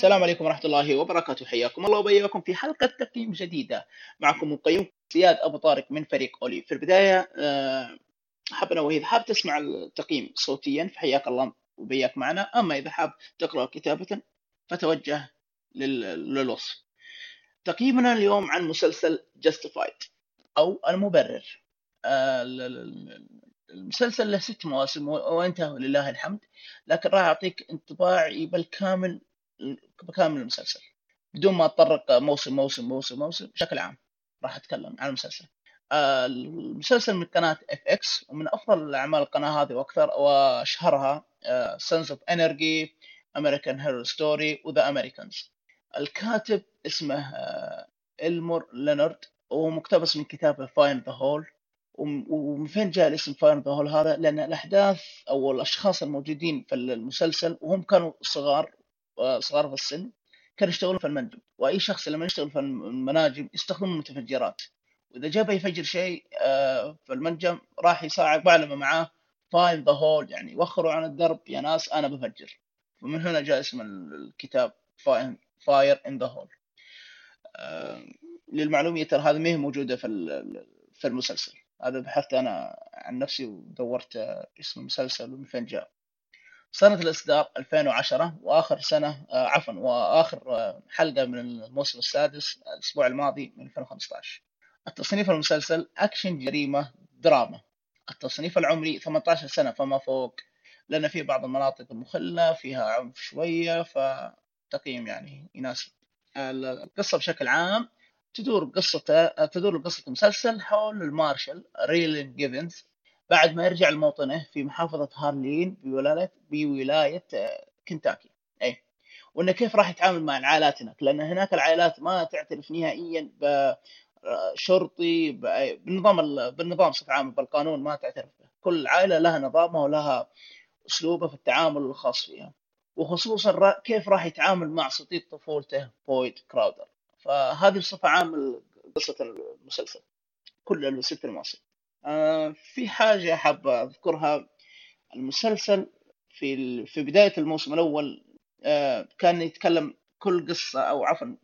السلام عليكم ورحمة الله وبركاته. حياكم الله وبياكم في حلقة تقييم جديدة. معكم مقيم زياد أبو طارق من فريق أولي. في البداية آه، حاب أنا حاب تسمع التقييم صوتيا فحياك الله وبياك معنا. أما إذا حاب تقرأ كتابة فتوجه للوصف. تقييمنا اليوم عن مسلسل Justified أو المبرر. آه، المسلسل له ست مواسم وانتهى ولله الحمد. لكن راح أعطيك انطباعي بالكامل بكامل المسلسل بدون ما اتطرق موسم موسم موسم موسم بشكل عام راح أتكلم عن المسلسل. آه، المسلسل من قناة FX ومن أفضل أعمال القناة هذه وأكثر وأشهرها Sons of Anarchy American Horror Story و The Americans الكاتب اسمه إلمور لينارد وهو مقتبس من كتابه Fire in the Hole ومن فين جاء الاسم Fire in the Hole هذا؟ لأن الأحداث أو الأشخاص الموجودين في المسلسل وهم كانوا صغار صغار في السن كانوا يشتغلون في المنجم وأي شخص لما يشتغل في المناجم يستخدم المتفجرات. وإذا جاب يفجر شيء آه، في المنجم راح يصاعق بعلمه معاه fire in the hole يعني وخروا عن الدرب يا ناس أنا بفجر. ومن هنا جاء اسم الكتاب Fire in the Hole للمعلومية ترى هذه ما هي موجودة في في المسلسل. هذا بحثت أنا عن نفسي ودورت اسم المسلسل ومن فين جاء. سنة الإصدار 2010 وآخر سنة آه عفوا وآخر آه حلقة من الموسم السادس الأسبوع الماضي من 2015 التصنيف المسلسل أكشن جريمة دراما. التصنيف العمري 18 سنة فما فوق لأن في بعض المناطق المخلة فيها عنف شوية فتقييم يعني يناسب. القصة بشكل عام تدور قصة تدور قصة المسلسل حول المارشال ريلين جيفنز. بعد ما يرجع لموطنه في محافظة هارلين بولاية بولاية آه، كنتاكي. أي وإنه كيف راح يتعامل مع العائلات هناك لأن هناك العائلات ما تعترف نهائيا بشرطي بالنظام بالنظام بصفة عامة بالقانون ما تعترف به. كل عائلة لها نظامها ولها أسلوبها في التعامل الخاص فيها. وخصوصا كيف راح يتعامل مع صديق طفولته بويد كراودر. فهذه بصفة عامة قصة المسلسل. كل الست المواسم آه، في حاجة حابة أذكرها. المسلسل في في بداية الموسم الأول آه، كان يتكلم كل قصة أو عفوا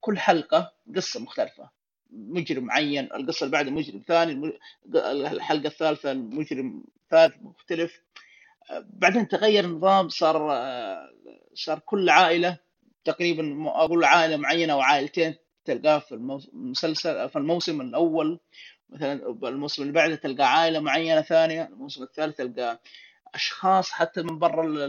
كل حلقة قصة مختلفة. مجرم معين القصة اللي بعدها مجرم ثاني الحلقة الثالثة المجرم ثالث مختلف. آه، بعدين تغير النظام صار صار كل عائلة تقريبا أقول عائلة معينة أو عائلتين تلقاه في المسلسل في الموسم الأول. مثلا الموسم اللي بعده تلقى عائلة معينة ثانية الموسم الثالث تلقى أشخاص حتى من برا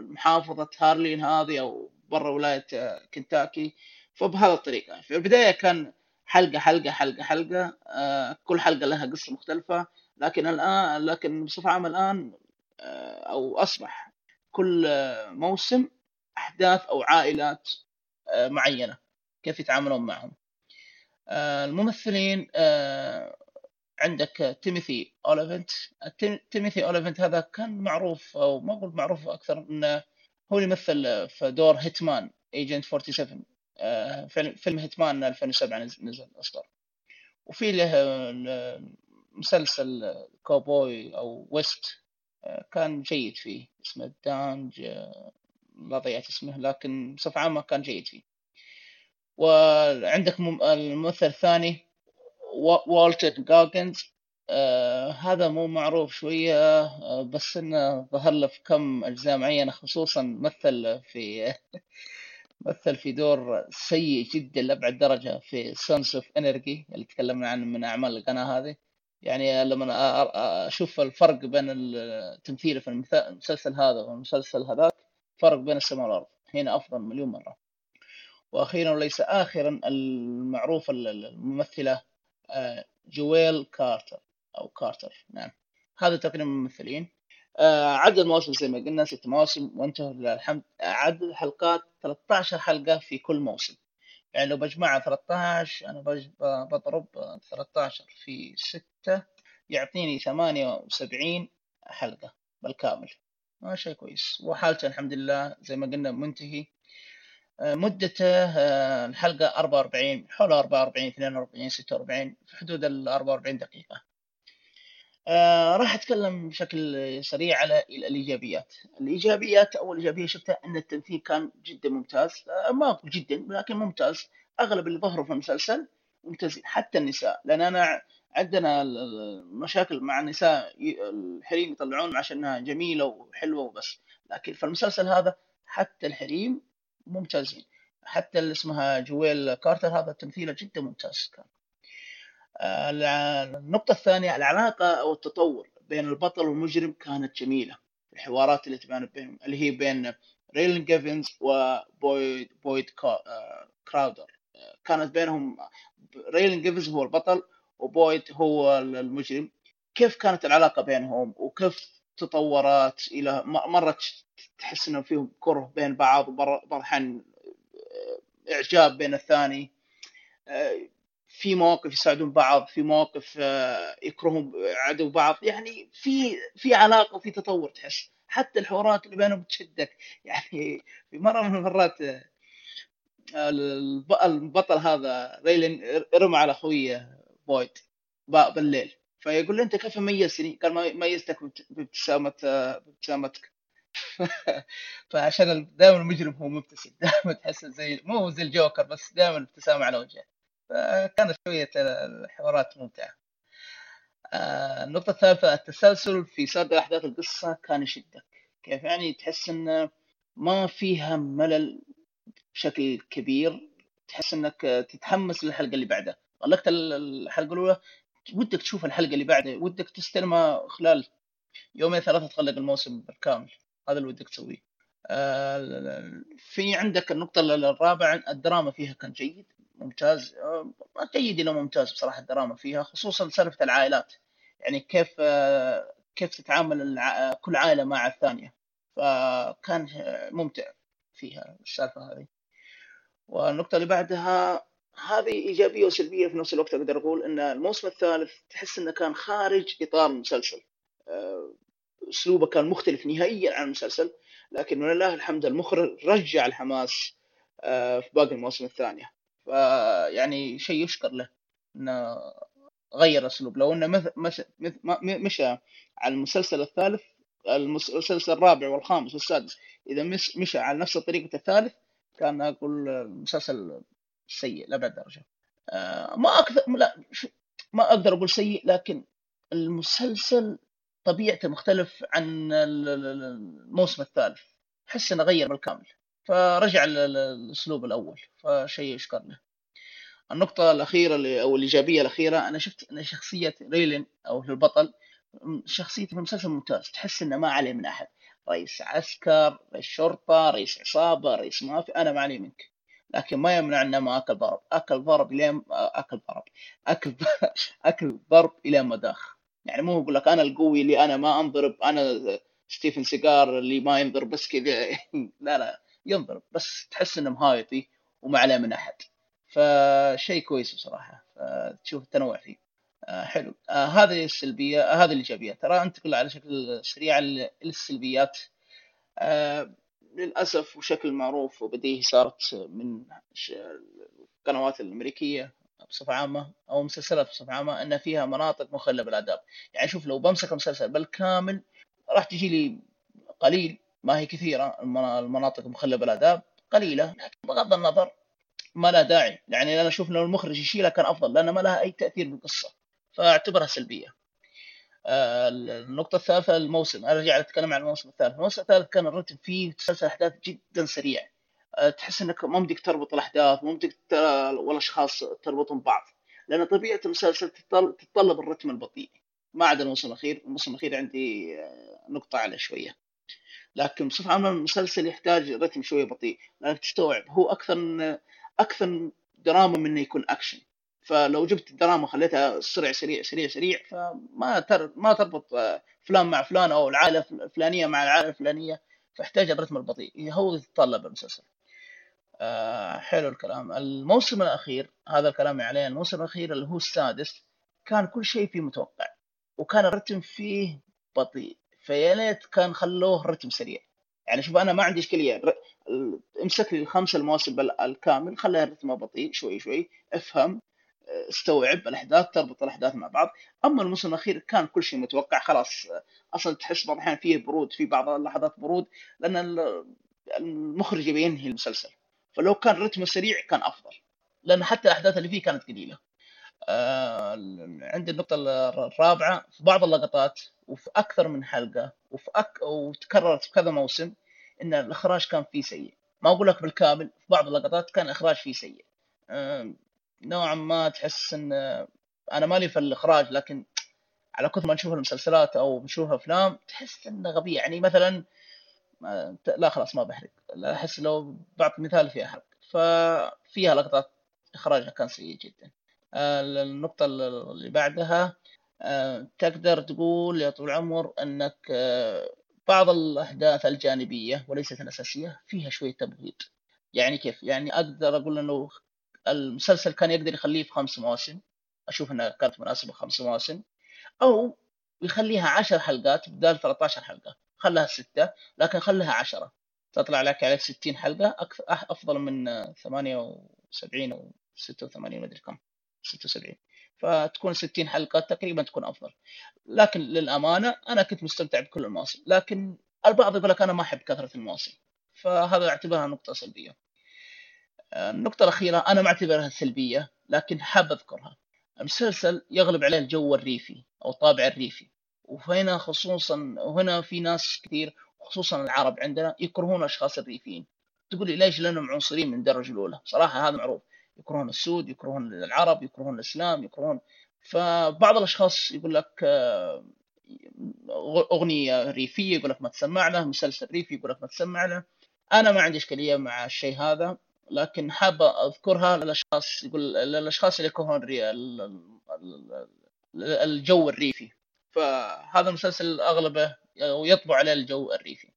محافظه هارلين هذه أو برا ولاية كنتاكي. فبهذا الطريقة. في البداية كان حلقة حلقة حلقة حلقة آه، كل حلقة لها قصة مختلفة. لكن الآن لكن بصفة عامة الآن آه، أو أصبح كل موسم أحداث أو عائلات آه، معينة. كيف يتعاملون معهم؟ الممثلين آه، عندك تيموثي أوليفنت. تيموثي أوليفنت هذا كان معروف أو ما أقول معروف أكثر إنه هو اللي مثل في دور Hitman Agent 47 فيلم Hitman 2007 نزل أصدر. وفي له مسلسل كوبوي أو west آه، كان جيد فيه. اسمه دانج لا ضيعت اسمه لكن بصفة عامة كان جيد فيه. وعندك الممثل الثاني والتون جاجنز آه هذا مو معروف شوية آه بس إنه ظهر له في كم أجزاء معينة خصوصا مثل في مثل في دور سيء جدا لأبعد درجة في Sons of Anarchy اللي تكلمنا عنه من أعمال القناة هذه. يعني لما أشوف الفرق بين التمثيل في المسلسل هذا والمسلسل هذاك فرق بين السماء والأرض. هنا أفضل مليون مرة. وأخيرا وليس اخرا المعروفة الممثلة آه، جويل كارتر أو كارتر. نعم. هذا تقريبا الممثلين. آه، عدد المواسم زي ما قلنا ست مواسم وانتهوا الحمد. عدد الحلقات 13 حلقة في كل موسم. يعني لو بجمعها 13 أنا بضرب 13 في 6 يعطيني 78 حلقة بالكامل. ما شيء كويس. وحالته الحمد لله زي ما قلنا منتهي. مدته آه، الحلقة 44 حول 44 42 46 في حدود ال 44 دقيقة. آه راح أتكلم بشكل سريع على الإيجابيات. الإيجابيات أول إيجابية شفتها أن التمثيل كان جدا ممتاز. آه ما أقول جدا لكن ممتاز. أغلب اللي ظهروا في المسلسل ممتازين حتى النساء. لأن أنا عندنا مشاكل مع النساء الحريم يطلعون عشانها جميلة وحلوة وبس. لكن في المسلسل هذا حتى الحريم ممتازين حتى اللي اسمها جويل كارتر هذا تمثيله جدا ممتاز كان. النقطة الثانية العلاقة أو التطور بين البطل والمجرم كانت جميلة. الحوارات اللي تبان بينهم اللي هي بين ريلين جيفنز وبويد بويد كراودر. كانت بينهم ريلين جيفنز هو البطل وبويد هو المجرم. كيف كانت العلاقة بينهم؟ وكيف تطورت إلى مرة تحس إنه فيهم كره بين بعض الأحيان إعجاب بين الثاني. في مواقف يساعدون بعض في مواقف آه، يكرهون عدو بعض. يعني في في علاقة وفي تطور تحس. حتى الحوارات اللي بينهم تشدك يعني في مرة من المرات آه، البطل هذا ريلين رمى على اخويه بويد بالليل. فيقول له أنت كيف ميزتني؟ قال ميزتك بابتسامه بابتسامتك فعشان دائما المجرم هو مبتسم. دائما تحس زي مو زي الجوكر بس دائما ابتسامة على وجهه. فكانت شوية الحوارات ممتعة. آه، النقطة الثالثة التسلسل في سرد أحداث القصة كان يشدك. كيف يعني؟ تحس إنه ما فيها ملل بشكل كبير. تحس إنك تتحمس للحلقة اللي بعدها. طلقت الحلقة الأولى ودك تشوف الحلقة اللي بعدها ودك تستلمها خلال يومين ثلاثة تخلق الموسم بالكامل. هذا اللي ودك تسويه. آه، في عندك النقطة الرابعة الدراما فيها كان جيد ممتاز. آه، جيد إلى ممتاز بصراحة الدراما فيها خصوصا سالفة العائلات. يعني كيف آه، كيف تتعامل كل عائلة مع الثانية. فكان ممتع فيها السالفة هذه. والنقطة اللي بعدها هذه إيجابية وسلبية في نفس الوقت أقدر أقول إن الموسم الثالث تحس إنه كان خارج إطار المسلسل. آه، أسلوبه كان مختلف نهائيا عن المسلسل لكن من الله الحمد المخرج رجع الحماس في باقي المواسم الثانية. فيعني شيء يشكر له إنه غير أسلوب. لو إنه مثل مشى, مشى على المسلسل الثالث المسلسل الرابع والخامس والسادس إذا مشى على نفس طريقة الثالث كان أقول المسلسل سيء لابعد درجة. آه، ما أكثر لا ما أقدر أقول سيء لكن المسلسل طبيعته مختلف عن الموسم الثالث. أحس إنه غير بالكامل. فرجع للاسلوب الأول فشيء يشكر له النقطة الأخيرة اللي أو الإيجابية الأخيرة أنا شفت أن شخصية ريلين أو البطل شخصيته في المسلسل ممتاز. تحس إنه ما عليه من أحد. رئيس عسكر رئيس شرطة رئيس عصابة رئيس مافيا أنا ما علي منك. لكن ما يمنع إنه ما أكل ضرب. أكل ضرب الين أكل ضرب. أكل أكل ضرب إلى ما داخ يعني مو يقول لك أنا القوي اللي أنا ما أنضرب أنا ستيفن سيجال اللي ما ينضرب بس كذا. لا لا ينضرب بس تحس إنه مهايطي وما عليه من أحد. فشيء كويس بصراحة. تشوف التنوع فيه. آه حلو. آه هذه السلبية آه هذه الإيجابية. ترى انتقل على شكل سريع للسلبيات للأسف وشكل معروف وبديهي صارت من القنوات الأمريكية بصفة عامة أو مسلسلات بصفة عامة إن فيها مناطق مخلة بالآداب. يعني شوف لو بمسك المسلسل بالكامل راح تجي لي قليل ما هي كثيرة المناطق المخله بالآداب قليلة. لكن بغض النظر ما لها داعي. يعني أنا أشوف لو المخرج يشيلها كان أفضل لأن ما لها أي تأثير بالقصة. فأعتبرها سلبية. آه، النقطة الثالثة الموسم أرجع أتكلم عن الموسم الثالث، الموسم الثالث كان الرتم فيه تسلسل أحداث جدا سريع، آه، تحس إنك ما بدك تربط الأحداث، ما بدك والأشخاص تربطهم ببعض، لأن طبيعة المسلسل تتطلب الرتم البطيء، ما عدا الموسم الأخير، الموسم الأخير عندي آه، نقطة على شوية. لكن بصفة عامة المسلسل يحتاج رتم شوية بطيء. لأنك تستوعب هو أكثر أكثر دراما من إنه يكون أكشن. فلو جبت الدراما خليتها سريع سريع سريع سريع فما تر... ما تربط فلان مع فلان أو العائلة الفلانية مع العائلة الفلانية فاحتاج الرتم البطيء هو يتطلب المسلسل. آه حلو الكلام. الموسم الأخير هذا الكلام عليه الموسم الأخير اللي هو السادس كان كل شيء فيه متوقع وكان الرتم فيه بطيء فيا ليت كان خلوه رتم سريع. يعني شوف أنا ما عندي إشكالية امسك لي الخمسه المواسم الكامل خليها رتمه بطيء شوي شوي افهم. استوعب الأحداث تربط الأحداث مع بعض. أما الموسم الأخير كان كل شيء متوقع خلاص أصلا تحس بعض الأحيان فيه برود في بعض اللحظات برود لأن المخرج يبي ينهي المسلسل. فلو كان رتمه سريع كان أفضل لأن حتى الأحداث اللي فيه كانت قليلة. آه عندي النقطة الرابعة في بعض اللقطات وفي أكثر من حلقة وفي أك... وتكررت في كذا موسم إن الإخراج كان فيه سيء. ما أقول لك بالكامل في بعض اللقطات كان الإخراج فيه سيء. آه نوعا ما تحس إن أنا مالي في الإخراج لكن على كثر ما نشوف المسلسلات أو نشوف أفلام تحس إنه غبي. يعني مثلا لا خلاص ما بحرق. أحس لو بعطي مثال فيها حرق ففيها لقطات إخراجها كان سيء جدا. النقطة اللي بعدها تقدر تقول يا طول العمر إنك بعض الأحداث الجانبية وليست الأساسية فيها شوية تبغيض. يعني كيف؟ يعني أقدر أقول إنه المسلسل كان يقدر يخليه في خمس مواسم. أشوف إنها كانت مناسبة خمس مواسم. أو يخليها عشر حلقات بدال 13 حلقة. خلها ستة لكن خلها عشرة. تطلع لك عليك 60 حلقة. أكثر أفضل من 78 أو 86 مدري كم. 76 فتكون 60 حلقة تقريبا تكون أفضل. لكن للأمانة أنا كنت مستمتع بكل المواسم. لكن البعض يقول لك أنا ما أحب كثرة المواسم. فهذا أعتبرها نقطة سلبية. النقطة الأخيرة أنا ما أعتبرها سلبية لكن حاب أذكرها. المسلسل يغلب عليه الجو الريفي أو الطابع الريفي. وهنا خصوصا وهنا في ناس كثير خصوصا العرب عندنا يكرهون الاشخاص الريفيين. تقول لي ليش لأنهم عنصريين من الدرجه الأولى؟ صراحة هذا معروف. يكرهون السود يكرهون العرب يكرهون الإسلام يكرهون. فبعض الأشخاص يقول لك آه، أغنية ريفية يقول لك ما تسمع له مسلسل ريفي يقول لك ما تسمع له أنا ما عندي إشكالية مع الشيء هذا. لكن حابة أذكرها للأشخاص يقول للأشخاص اللي يكرهون الجو الريفي. فهذا المسلسل أغلبه ويطبع عليه الجو الريفي.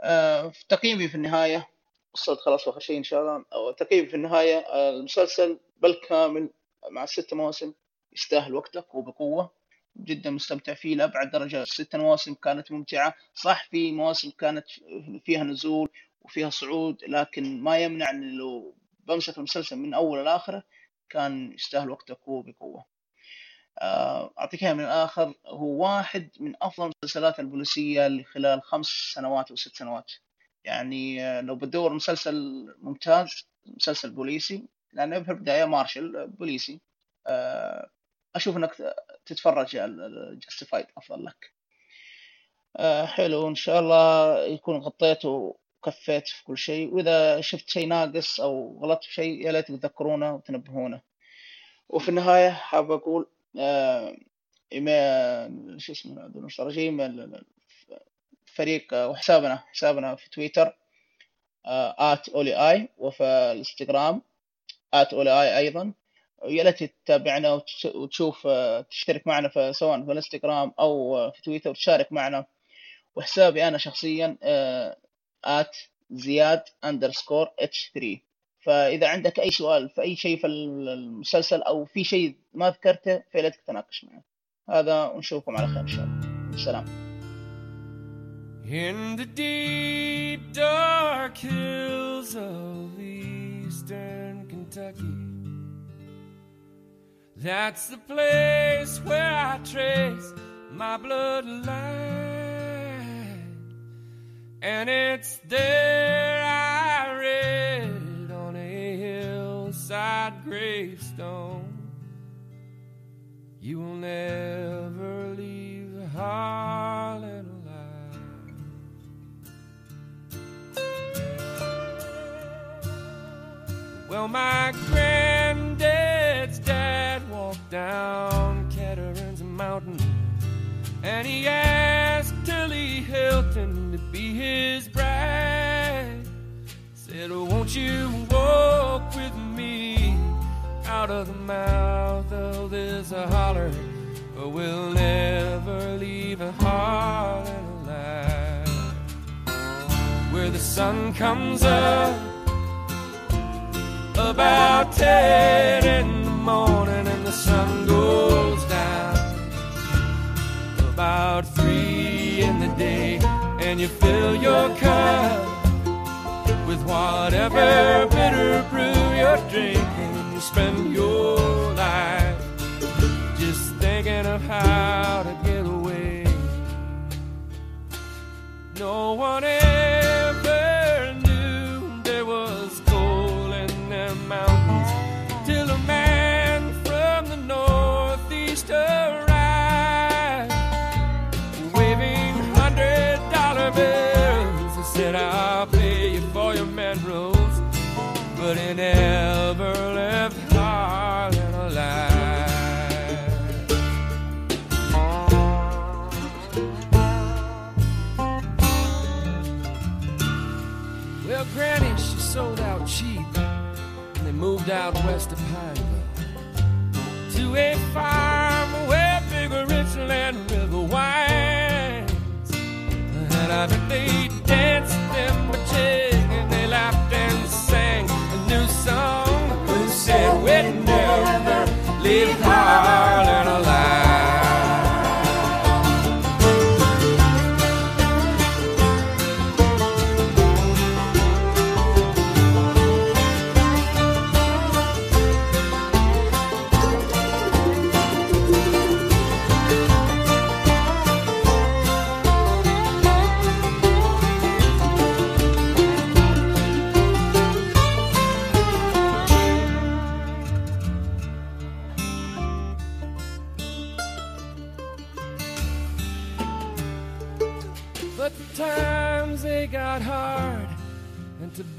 آه، في تقييمي في النهاية وصلت خلاص اخر شيء إن شاء الله أو تقييمي في النهاية آه، المسلسل بالكامل مع ست مواسم يستاهل وقتك وبقوة. جدا مستمتع فيه لأبعد درجه الست مواسم كانت ممتعة. صح في مواسم كانت فيها نزول وفيها صعود لكن ما يمنع ان لو بمسك المسلسل من أول لاخره كان يستاهل وقتك وبقوه آه، أعطيك من الآخر هو واحد من أفضل المسلسلات البوليسية اللي خلال خمس سنوات أو ست سنوات. يعني آه، لو بتدور مسلسل ممتاز مسلسل بوليسي لأنه في البدايه مارشل بوليسي. آه، أشوف إنك تتفرج Justified أفضل لك. حلو إن شاء الله يكون غطيت وكفيت في كل شيء. وإذا شفت شيء ناقص أو غلطت في شيء يا ليت تذكرونا وتنبهونا وفي النهاية حاب أقول آه، شو اسمه الريجيم فريق وحسابنا حسابنا في تويتر at Oly آي وفي الإنستغرام at Oly آي أيضا. ويا ليت تتابعنا وتشوف آه، تشترك معنا في سواء في الإنستغرام أو في تويتر وتشارك معنا. وحسابي أنا شخصيا at زياد underscore H 3 فإذا عندك أي سؤال في أي شيء في المسلسل أو في شيء ما ذكرته فيا تتناقش معي هذا ونشوفكم على خير إن شاء الله. السلام In the deep dark hills of eastern Kentucky That's the place where I trace my bloodline. And it's there I read on a hillside gravestone. You will never leave the harlot alive. Well, my his bride. Said, Won't you walk with me out of the mouth of this holler? We'll never leave a heart alive. Where the sun comes up about ten in the morning and the sun goes down about three in the day, and you fill your cup with whatever bitter brew you're drinking. you spend your life just thinking of how to get away. No one ever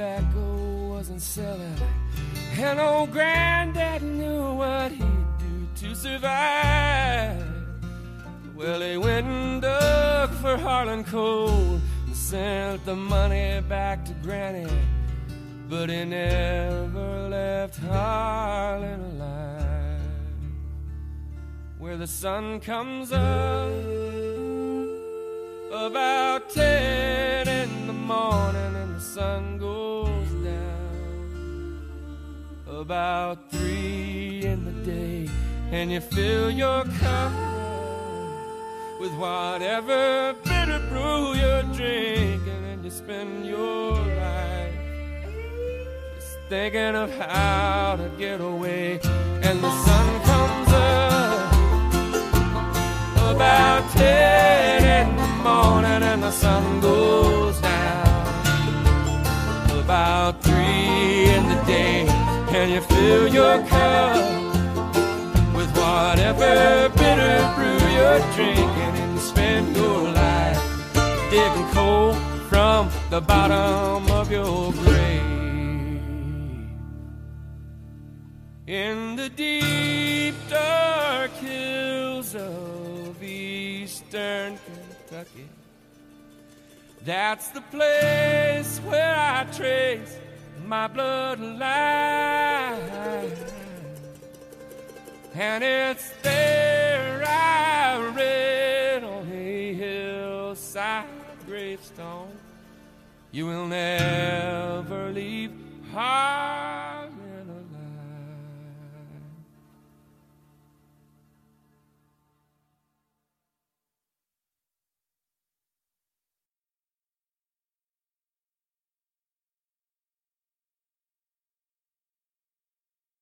tobacco wasn't selling. And old granddad knew what he'd do to survive. Well, he went and dug for Harlan coal and sent the money back to Granny. But he never left Harlan alive. Where the sun comes up about ten in the morning and the sun goes about three in the day and you fill your cup with whatever bitter brew you're drinking and you spend your life just thinking of how to get away. And the sun comes up about ten in the morning and the sun goes down about three in the day and you fill your cup with whatever bitter brew you're drinking and spend your life digging coal from the bottom of your grave in the deep dark hills of eastern Kentucky. That's the place where I trace my bloodline. And it's there I read on a hillside gravestone. You will never leave heart.